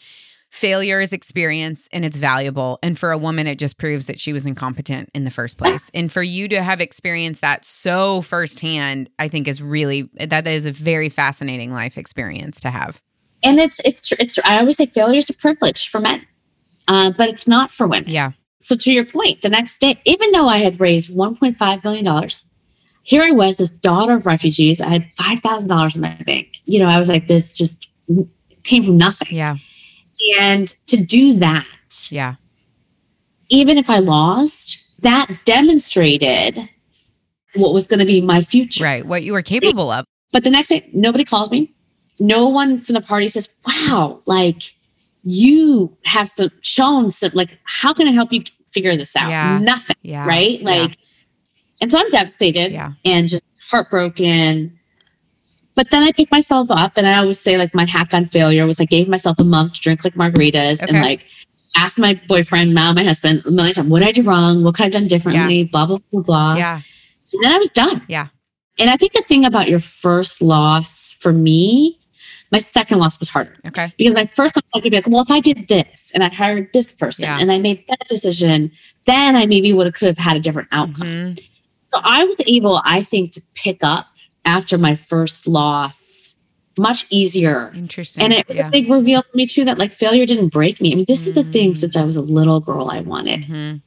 failure is experience and it's valuable. And for a woman, it just proves that she was incompetent in the first place. And for you to have experienced that so firsthand, I think is really, that is a very fascinating life experience to have. and it's it's it's I always say failure is a privilege for men, uh, but it's not for women. Yeah. So to your point, the next day, even though I had raised 1.5 billion dollars, here I was, this daughter of refugees. I had five thousand dollars in my bank. You know, I was like, this just came from nothing. Yeah. And to do that, Yeah. even if I lost, that demonstrated what was going to be my future. Right. What you were capable of. But the next day, nobody calls me. No one from the party says, wow, like you have some shown some, like, how can I help you figure this out? Yeah. Nothing. Yeah. Right. Yeah. Like, and so I'm devastated Yeah. and just heartbroken. But then I pick myself up and I always say, like, my hack on failure was I gave myself a month to drink like margaritas Okay. and like ask my boyfriend, now my husband, a million times, what did I do wrong? What could I have done differently? Blah, blah, blah, blah. Yeah. And then I was done. Yeah. And I think the thing about your first loss for me, my second loss was harder Okay. because my first loss, I could be like, well, if I did this and I hired this person Yeah. and I made that decision, then I maybe would have could have had a different outcome. Mhm. So I was able, I think, to pick up after my first loss much easier. Interesting. And it was yeah. a big reveal for me too that like failure didn't break me. I mean, this is the thing Mm. since I was a little girl I wanted Mhm.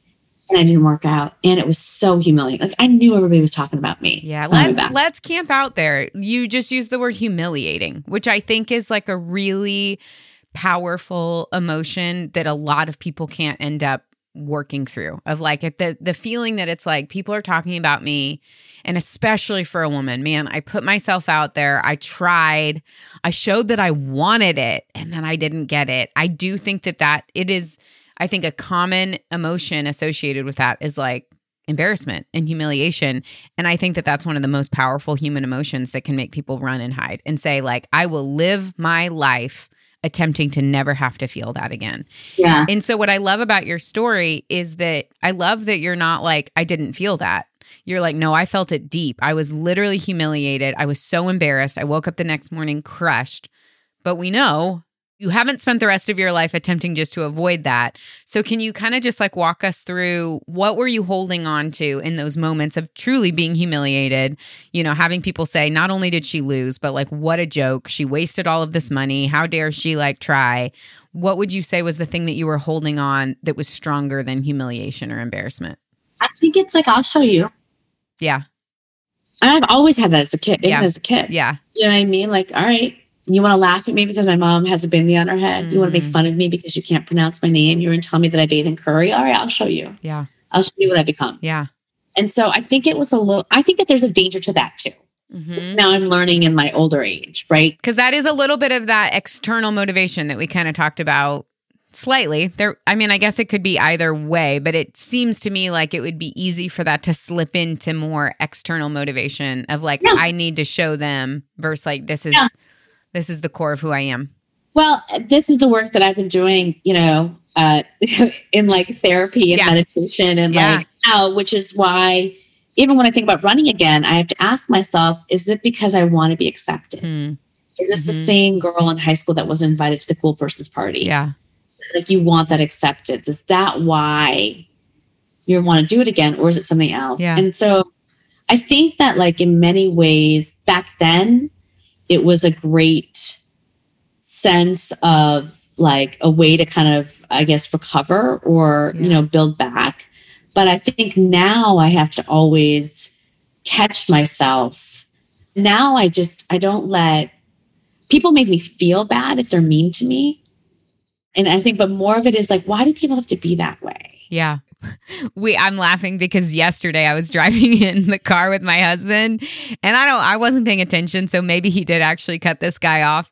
and I didn't work out. And it was so humiliating. Like I knew everybody was talking about me. Yeah, let's let's camp out there. You just used the word humiliating, which I think is like a really powerful emotion that a lot of people can't end up working through of like the the feeling that it's like people are talking about me and especially for a woman man i put myself out there i tried i showed that i wanted it and then i didn't get it i do think that that it is i think a common emotion associated with that is like embarrassment and humiliation. And I think that that's one of the most powerful human emotions that can make people run and hide and say, like, I will live my life attempting to never have to feel that again. Yeah. And so, what I love about your story is that I love that you're not like, I didn't feel that. You're like, no, I felt it deep. I was literally humiliated. I was so embarrassed. I woke up the next morning crushed. But we know you haven't spent the rest of your life attempting just to avoid that. So can you kind of just like walk us through what were you holding on to in those moments of truly being humiliated, you know, having people say not only did she lose, but like what a joke, she wasted all of this money, how dare she like try? What would you say was the thing that you were holding on that was stronger than humiliation or embarrassment? I think it's like I'll show you. Yeah. And I've always had that as a kid, Yeah. as a kid. Yeah. You know what I mean? Like, all right, you want to laugh at me because my mom has a bindi on her head. You want to make fun of me because you can't pronounce my name. You're going to tell me that I bathe in curry. All right, I'll show you. Yeah. I'll show you what I become. Yeah. And so I think it was a little, I think that there's a danger to that too. Mhm. Now I'm learning in my older age, right? because that is a little bit of that external motivation that we kind of talked about slightly there i mean i guess it could be either way but it seems to me like it would be easy for that to slip into more external motivation of like Yeah. i need to show them versus like this is Yeah. This is the core of who i am Well, this is the work that I've been doing, you know, uh, in like therapy and Yeah. meditation and Yeah. like now, which is why even when I think about running again, I have to ask myself, is it because I want to be accepted? Hmm. Is this the Mhm. same girl in high school that was invited to the cool person's party? yeah Like you want that acceptance. Is that why you want to do it again? Or is it something else? Yeah. And so I think that like in many ways back then, it was a great sense of like a way to kind of, I guess, recover or, Yeah. you know, build back. But I think now I have to always catch myself. Now I just, I don't let people make me feel bad if they're mean to me. And I think, but more of it is like, why do people have to be that way? Yeah. We I'm laughing because yesterday I was driving in the car with my husband and I don't I wasn't paying attention. So maybe he did actually cut this guy off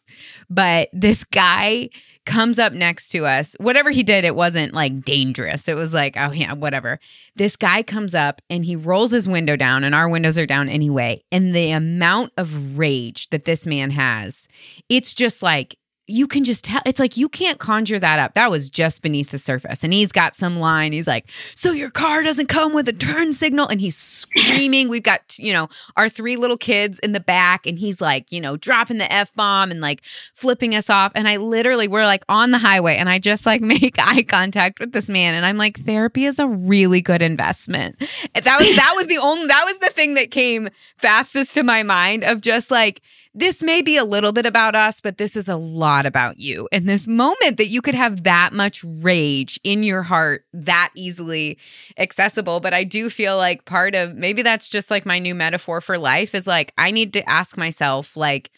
but this guy comes up next to us. Whatever he did it wasn't like dangerous. It was like oh yeah whatever. This guy comes up and he rolls his window down and our windows are down anyway. And the amount of rage that this man has it's just like you can just tell it's like you can't conjure that up. That was just beneath the surface. And he's got some line he's like so your car doesn't come with a turn signal? And he's screaming. We've got you know our three little kids in the back and he's like you know dropping the f-bomb and like flipping us off. And i literally we're like on the highway and i just like make eye contact with this man and i'm like therapy is a really good investment. That was that was the only that was the thing that came fastest to my mind of just like this may be a little bit about us, but this is a lot about you. And this moment that you could have that much rage in your heart that easily accessible. But I do feel like part of maybe that's just like my new metaphor for life is like, I need to ask myself, like,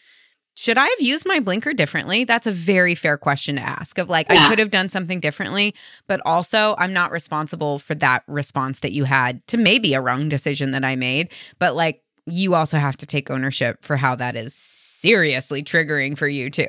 should I have used my blinker differently? That's a very fair question to ask of like, I could have done something differently, but also I'm not responsible for that response that you had to maybe a wrong decision that I made. But like, you also have to take ownership for how that is seriously triggering for you too.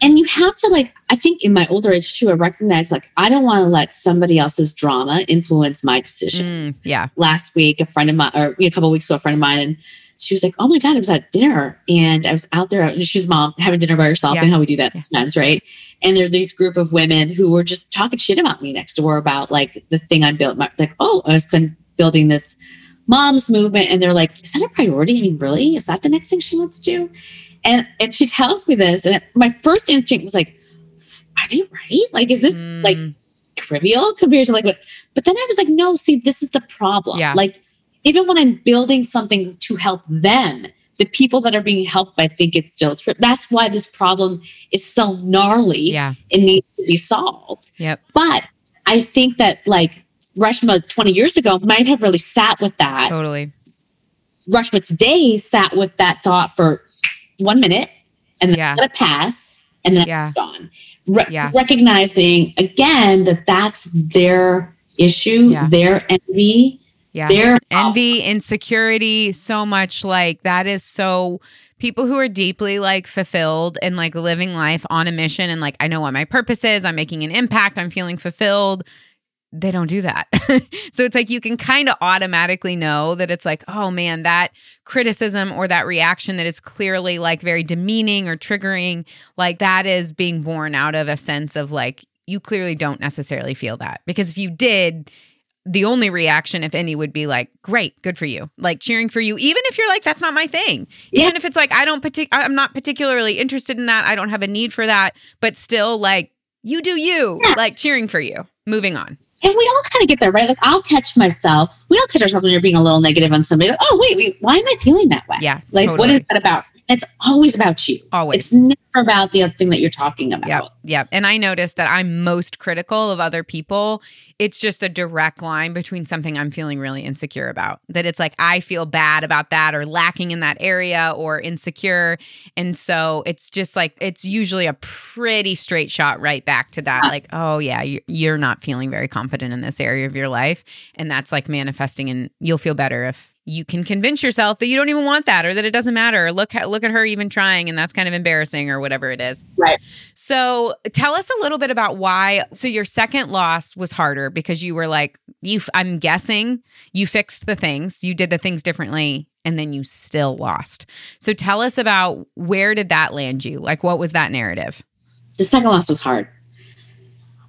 And you have to like, I think in my older age too, I recognize like I don't want to let somebody else's drama influence my decisions. Mm, yeah. Last week, a friend of mine, or a couple of weeks ago, a friend of mine, and she was like, "Oh my god, I was at dinner and I was out there. And she's mom having dinner by herself, Yeah. and how we do that Yeah. sometimes, right? And there are these group of women who were just talking shit about me next door about like the thing I built. My, like, oh, I was building this mom's movement, and they're like, "Is that a priority? I mean, really? Is that the next thing she wants to do?" And and she tells me this, and my first instinct was like, "Are they right? Like, is this like Mm, trivial compared to like what?" But then I was like, "No, see, this is the problem. Yeah. Like, even when I'm building something to help them." The people that are being helped by think it's still true. That's why this problem is so gnarly yeah. and needs to be solved. Yep. But I think that like Reshma 20 years ago might have really sat with that. Totally. Reshma today sat with that thought for one minute and then Yeah. let it pass and then Yeah. gone. Re- Yeah. Recognizing again that that's their issue, Yeah. their envy, Yeah. their envy insecurity so much like that is so people who are deeply like fulfilled and like living life on a mission and like i know what my purpose is i'm making an impact i'm feeling fulfilled they don't do that. so it's like you can kind of automatically know that it's like, oh man, that criticism or that reaction that is clearly like very demeaning or triggering, like that is being born out of a sense of like, you clearly don't necessarily feel that. Because if you did, the only reaction, if any, would be like, great, good for you. Like cheering for you, even if you're like, that's not my thing. Yeah. Even if it's like, I don't partic- I'm not particularly interested in that. I don't have a need for that, but still like, you do you, Yeah. like cheering for you. Moving on. And we all kind of get there, right? Like I'll catch myself. We all catch ourselves when you're being a little negative on somebody. Like, oh, wait, wait, why am I feeling that way? Yeah. Like, what totally. is that about? It's always about you. Always. It's never about the other thing that you're talking about. Yeah. Yep. And I noticed that I'm most critical of other people. It's just a direct line between something I'm feeling really insecure about. That it's like I feel bad about that or lacking in that area or insecure. And so it's just like, it's usually a pretty straight shot right back to that. Like, oh, yeah, you- you're not feeling very confident in this area of your life. And that's like manifesting, and you'll feel better if. You can convince yourself that you don't even want that, or that it doesn't matter. Or look, look at her even trying, and that's kind of embarrassing, or whatever it is. Right. So tell us a little bit about why. So your second loss was harder because you were like, you. I'm guessing you fixed the things, you did the things differently, and then you still lost. So tell us about where did that land you? Like, what was that narrative? The second loss was hard.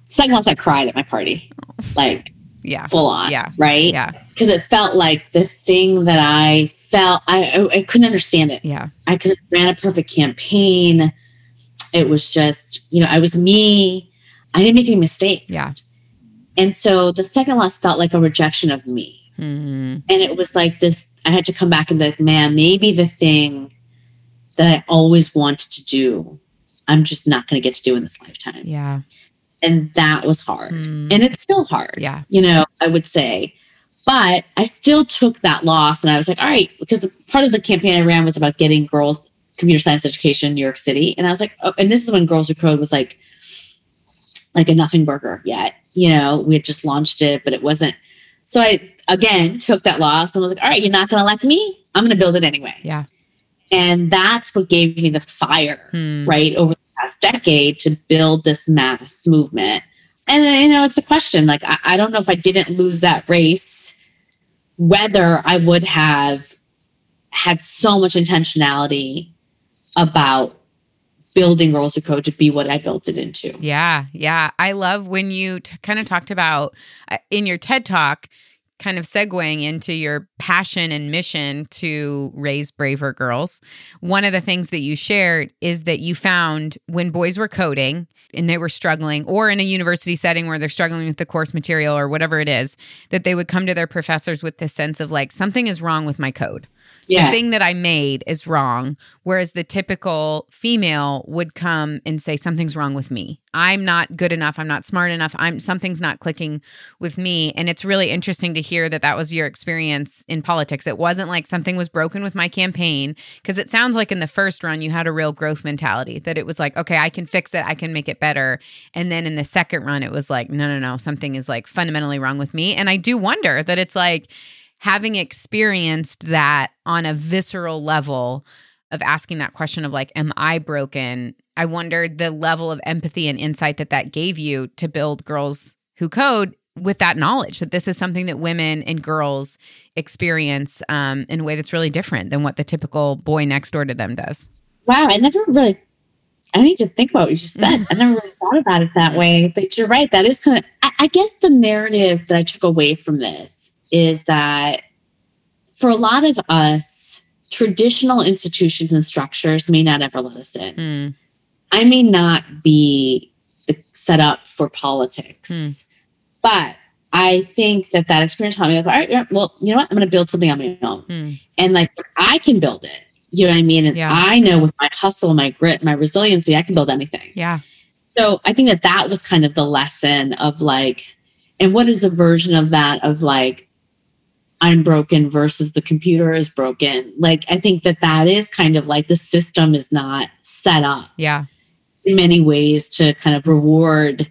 Second loss, I cried at my party, oh. like Yeah, full on. Yeah. Right. yeah, Because it felt like the thing that I felt, I, I, I couldn't understand it. yeah, I could ran a perfect campaign. It was just, you know, I was me. I didn't make any mistakes. Yeah. And so the second loss felt like a rejection of me. Mhm. And it was like this I had to come back and be like, man, maybe the thing that I always wanted to do, I'm just not going to get to do in this lifetime. yeah, And that was hard. Mm. And it's still hard yeah, you know, I would say. But I still took that loss and I was like, all right, because part of the campaign I ran was about getting girls computer science education in New York City. And I was like, oh, and this is when Girls Who Code was like, like a nothing burger yet. You know, we had just launched it, but it wasn't. So I again took that loss and was like, all right, you're not going to like me. I'm going to build it anyway. yeah. And that's what gave me the fire Hmm. right over the past decade to build this mass movement and then, you know it's a question like I, I don't know if i didn't lose that race whether i would have had so much intentionality about building Girls Who Code to be what i built it into Yeah, yeah. I love when you t- kind of talked about uh, in your TED talk, kind of segueing into your passion and mission to raise braver girls. One of the things that you shared is that you found when boys were coding and they were struggling, or in a university setting where they're struggling with the course material or whatever it is, that they would come to their professors with this sense of like, something is wrong with my code yeah the thing that I made is wrong. Whereas the typical female would come and say, Something's wrong with me. I'm not good enough. I'm not smart enough. I'm something's not clicking with me. And it's really interesting to hear that that was your experience in politics. It wasn't like something was broken with my campaign, because it sounds like in the first run, you had a real growth mentality that it was like, okay, I can fix it. I can make it better. And then in the second run, it was like, no, no, no, something is like fundamentally wrong with me. And I do wonder that it's like, having experienced that on a visceral level of asking that question of like am i broken? I wondered the level of empathy and insight that that gave you to build girls who code with that knowledge that this is something that women and girls experience um, in a way that's really different than what the typical boy next door to them does. Wow i never really i need to think about what you just said. I never really thought about it that way but you're right that is kind of I, I guess the narrative that i took away from this is that for a lot of us traditional institutions and structures may not ever let us in Hmm. I may not be the, set up for politics, Hmm. but I think that that experience taught me like, all right, yeah, well, you know what? I'm going to build something on my own, Hmm. and like I can build it. You know what I mean? And Yeah. I know with my hustle, my grit, my resiliency, I can build anything. yeah So I think that that was kind of the lesson of like, and what is the version of that of like, I'm broken versus the computer is broken. Like, I think that that is kind of like the system is not set up yeah in many ways to kind of reward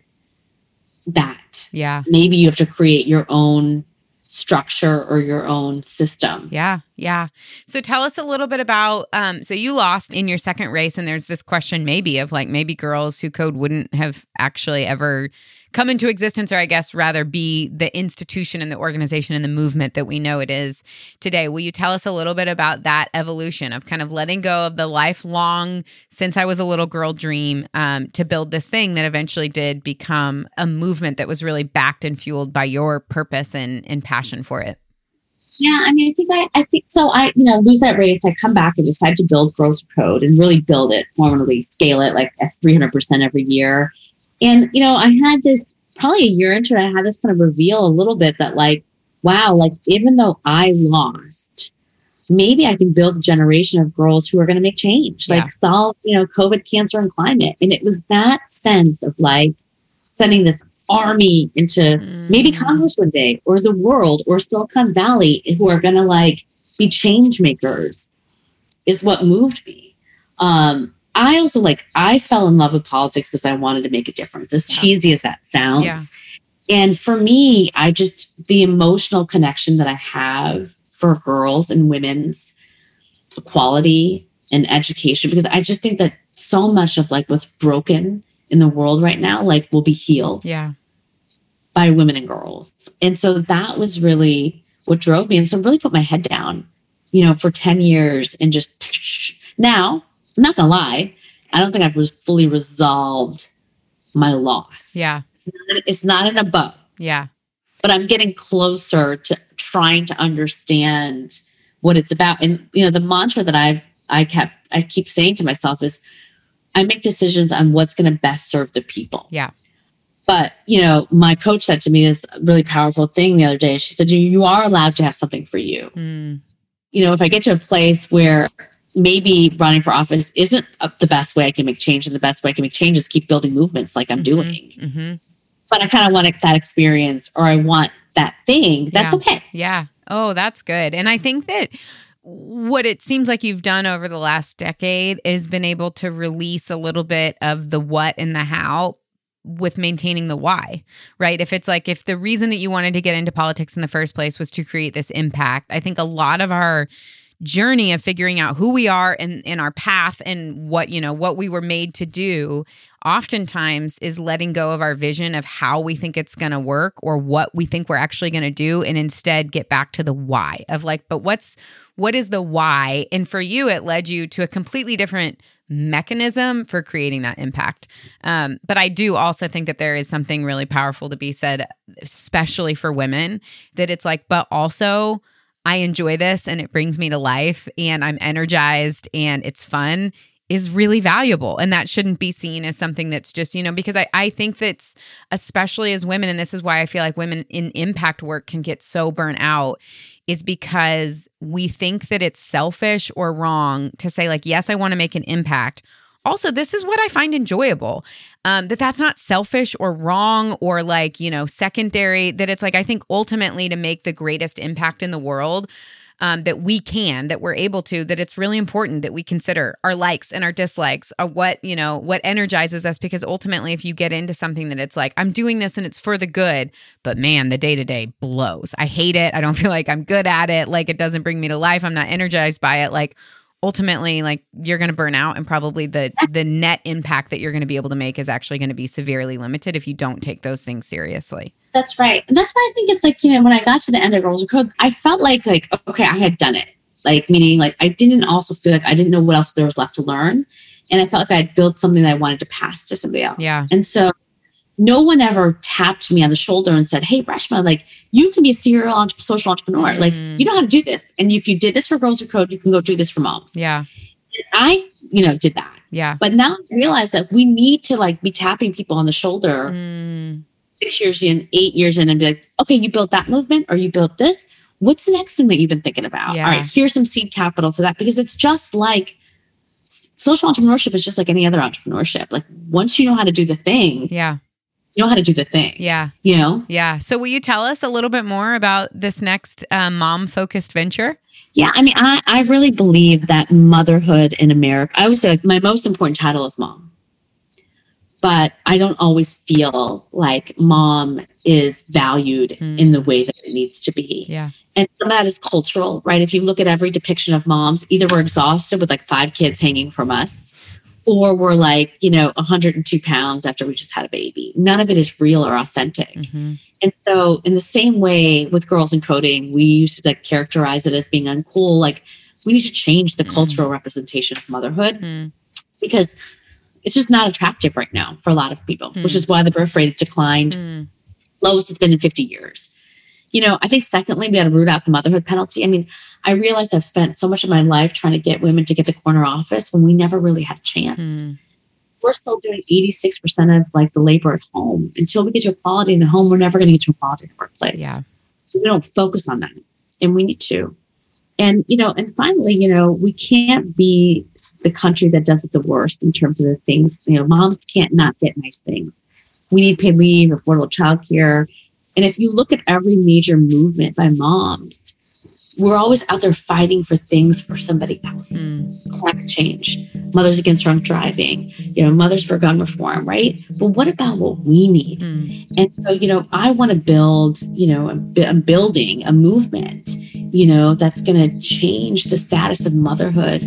that. yeah Maybe you have to create your own structure or your own system. yeah Yeah. So tell us a little bit about. Um, so you lost in your second race, and there's this question maybe of like maybe girls who code wouldn't have actually ever come into existence, or I guess rather be the institution and the organization and the movement that we know it is today. Will you tell us a little bit about that evolution of kind of letting go of the lifelong, since I was a little girl dream um, to build this thing that eventually did become a movement that was really backed and fueled by your purpose and, and passion for it? Yeah, I mean, I think I, I think so. I, you know, lose that race. I come back and decide to build Girls Code and really build it formally, scale it like at 300% every year. And, you know, I had this probably a year into it, I had this kind of reveal a little bit that, like, wow, like, even though I lost, maybe I can build a generation of girls who are going to make change, yeah. like solve, you know, COVID, cancer, and climate. And it was that sense of like sending this army into mm. maybe Congress one day or the world or Silicon Valley who are going to like be change makers is what moved me. Um, I also like I fell in love with politics because I wanted to make a difference, as yeah. cheesy as that sounds. Yeah. And for me, I just the emotional connection that I have for girls and women's equality and education, because I just think that so much of like what's broken in the world right now, like will be healed. Yeah. By women and girls. And so that was really what drove me. And so really put my head down, you know, for 10 years and just now I'm not gonna lie, I don't think I've was fully resolved my loss. Yeah. It's not, it's not in a bow. Yeah. But I'm getting closer to trying to understand what it's about. And you know, the mantra that I've I kept I keep saying to myself is I make decisions on what's going to best serve the people. Yeah. But, you know, my coach said to me this really powerful thing the other day. She said, You are allowed to have something for you. Mm. You know, if I get to a place where maybe running for office isn't the best way I can make change, and the best way I can make change is keep building movements like I'm mm-hmm, doing. Mm-hmm. But I kind of want that experience, or I want that thing. That's yeah. okay. Yeah. Oh, that's good. And I think that what it seems like you've done over the last decade is been able to release a little bit of the what and the how with maintaining the why, right? If it's like if the reason that you wanted to get into politics in the first place was to create this impact, I think a lot of our journey of figuring out who we are and in our path and what you know what we were made to do oftentimes is letting go of our vision of how we think it's going to work or what we think we're actually going to do and instead get back to the why of like but what's what is the why? And for you it led you to a completely different mechanism for creating that impact. Um, but i do also think that there is something really powerful to be said especially for women that it's like but also I enjoy this and it brings me to life and I'm energized and it's fun is really valuable. And that shouldn't be seen as something that's just, you know, because I, I think that's especially as women, and this is why I feel like women in impact work can get so burnt out, is because we think that it's selfish or wrong to say, like, yes, I want to make an impact also this is what i find enjoyable um, that that's not selfish or wrong or like you know secondary that it's like i think ultimately to make the greatest impact in the world um, that we can that we're able to that it's really important that we consider our likes and our dislikes are what you know what energizes us because ultimately if you get into something that it's like i'm doing this and it's for the good but man the day to day blows. I hate it. I don't feel like i'm good at it. Like it doesn't bring me to life. I'm not energized by it. Like ultimately like you're going to burn out and probably the the net impact that you're going to be able to make is actually going to be severely limited if you don't take those things seriously. That's right. And that's why i think it's like you know when i got to the end of girls code i felt like like okay i had done it. Like meaning like i didn't also feel like i didn't know what else there was left to learn. And i felt like i had built something that i wanted to pass to somebody else. Yeah. And so no one ever tapped me on the shoulder and said, Hey, Reshma, like you can be a serial entre- social entrepreneur. Mm-hmm. Like you know how to do this. And if you did this for Girls Who Code, you can go do this for moms. Yeah. And I, you know, did that. Yeah. But now I realize that we need to like be tapping people on the shoulder mm. six years in, eight years in, and be like, okay, you built that movement or you built this. What's the next thing that you've been thinking about? Yeah. All right, here's some seed capital for that because it's just like social entrepreneurship is just like any other entrepreneurship. Like once you know how to do the thing, yeah know how to do the thing. Yeah. You know? Yeah. So will you tell us a little bit more about this next uh, mom focused venture? Yeah. I mean, I, I really believe that motherhood in America, I would say like my most important title is mom. But I don't always feel like mom is valued mm. in the way that it needs to be. Yeah. And some of that is cultural, right? If you look at every depiction of moms, either we're exhausted with like five kids hanging from us, or we're like, you know, 102 pounds after we just had a baby. None of it is real or authentic. Mm-hmm. And so, in the same way with girls in coding, we used to like characterize it as being uncool. Like, we need to change the mm-hmm. cultural representation of motherhood mm-hmm. because it's just not attractive right now for a lot of people, which mm. is why the birth rate has declined mm. lowest it's been in 50 years you know, I think secondly, we got to root out the motherhood penalty. I mean, I realized I've spent so much of my life trying to get women to get the corner office when we never really had a chance. Mm. We're still doing 86% of like the labor at home. Until we get to equality in the home, we're never going to get to equality in the workplace. Yeah. We don't focus on that. And we need to. And, you know, and finally, you know, we can't be the country that does it the worst in terms of the things, you know, moms can't not get nice things. We need paid leave, affordable childcare, and if you look at every major movement by moms, we're always out there fighting for things for somebody else. Mm. Climate change, mothers against drunk driving, you know, mothers for gun reform, right? But what about what we need? Mm. And so, you know, I want to build, you know, a building, a movement, you know, that's going to change the status of motherhood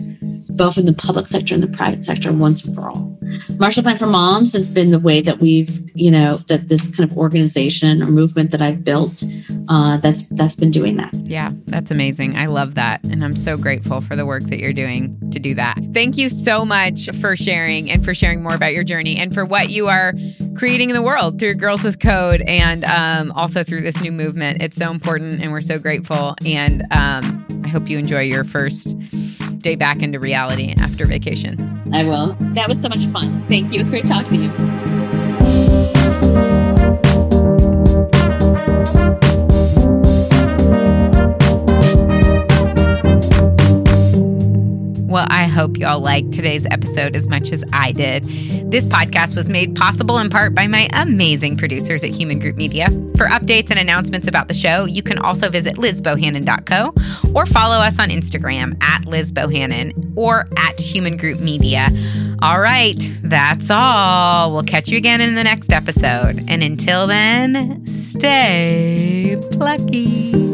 both in the public sector and the private sector once and for all. Marshall Plan for Moms has been the way that we've, you know, that this kind of organization or movement that I've built, uh, that's that's been doing that. Yeah, that's amazing. I love that, and I'm so grateful for the work that you're doing to do that. Thank you so much for sharing and for sharing more about your journey and for what you are creating in the world through Girls with Code and um, also through this new movement. It's so important, and we're so grateful. And um, I hope you enjoy your first day back into reality after vacation. I will. That was so much fun. Thank you. It was great talking to you. Well, I hope y'all liked today's episode as much as I did. This podcast was made possible in part by my amazing producers at Hueman Group Media. For updates and announcements about the show, you can also visit lizbohannon.co or follow us on Instagram at lizbohannon or at Hueman Group Media. All right, that's all. We'll catch you again in the next episode. And until then, stay plucky.